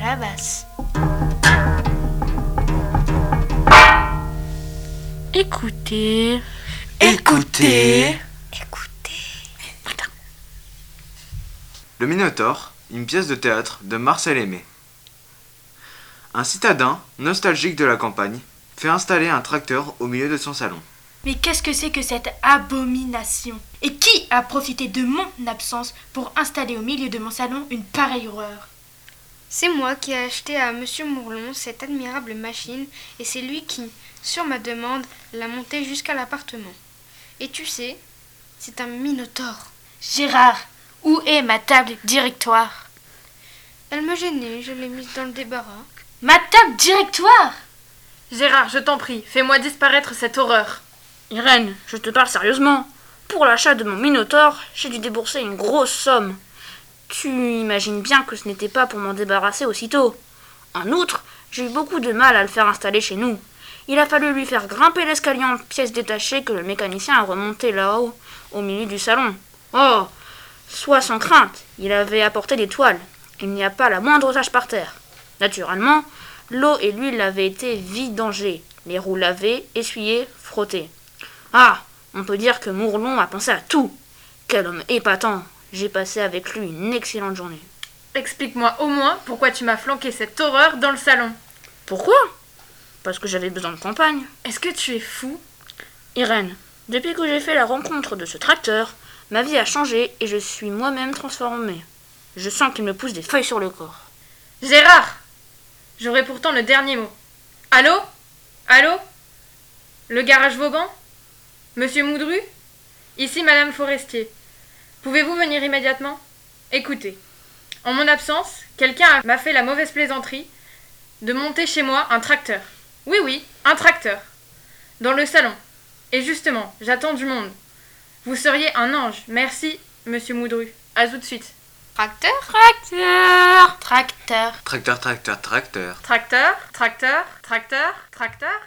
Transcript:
la basse. Écoutez. Écoutez. Écoutez. Le Minotaure, une pièce de théâtre de Marcel Aimé. Un citadin, nostalgique de la campagne, fait installer un tracteur au milieu de son salon. Mais qu'est-ce que c'est que cette abomination? Et qui a profité de mon absence pour installer au milieu de mon salon une pareille horreur? C'est moi qui ai acheté à Monsieur Mourlon cette admirable machine et c'est lui qui, sur ma demande, l'a montée jusqu'à l'appartement. Et tu sais, c'est un minotaure. Gérard, où est ma table directoire? Elle me gênait, je l'ai mise dans le débarras. Ma table directoire? Gérard, je t'en prie, fais-moi disparaître cette horreur. Irène, je te parle sérieusement. Pour l'achat de mon Minotaure, j'ai dû débourser une grosse somme. Tu imagines bien que ce n'était pas pour m'en débarrasser aussitôt. En outre, j'ai eu beaucoup de mal à le faire installer chez nous. Il a fallu lui faire grimper l'escalier en pièces détachées que le mécanicien a remonté là-haut, au milieu du salon. Oh Sois sans crainte, il avait apporté des toiles. Il n'y a pas la moindre tache par terre. Naturellement, l'eau et l'huile avaient été vidangées, les roues lavées, essuyées, frottées. Ah On peut dire que Mourlon a pensé à tout Quel homme épatant J'ai passé avec lui une excellente journée. Explique-moi au moins pourquoi tu m'as flanqué cette horreur dans le salon. Pourquoi? Parce que j'avais besoin de campagne. Est-ce que tu es fou? Irène, depuis que j'ai fait la rencontre de ce tracteur, ma vie a changé et je suis moi-même transformée. Je sens qu'il me pousse des feuilles sur le corps. Gérard J'aurai pourtant le dernier mot. Allô? Allô? Le garage Vauban? Monsieur Moudru? Ici Madame Forestier. Pouvez-vous venir immédiatement? Écoutez. En mon absence, quelqu'un m'a fait la mauvaise plaisanterie de monter chez moi un tracteur. Oui, oui, un tracteur. Dans le salon. Et justement, j'attends du monde. Vous seriez un ange. Merci, monsieur Moudru. À tout de suite. Tracteur? Tracteur Tracteur Tracteur, tracteur, tracteur. Tracteur, tracteur, tracteur, tracteur.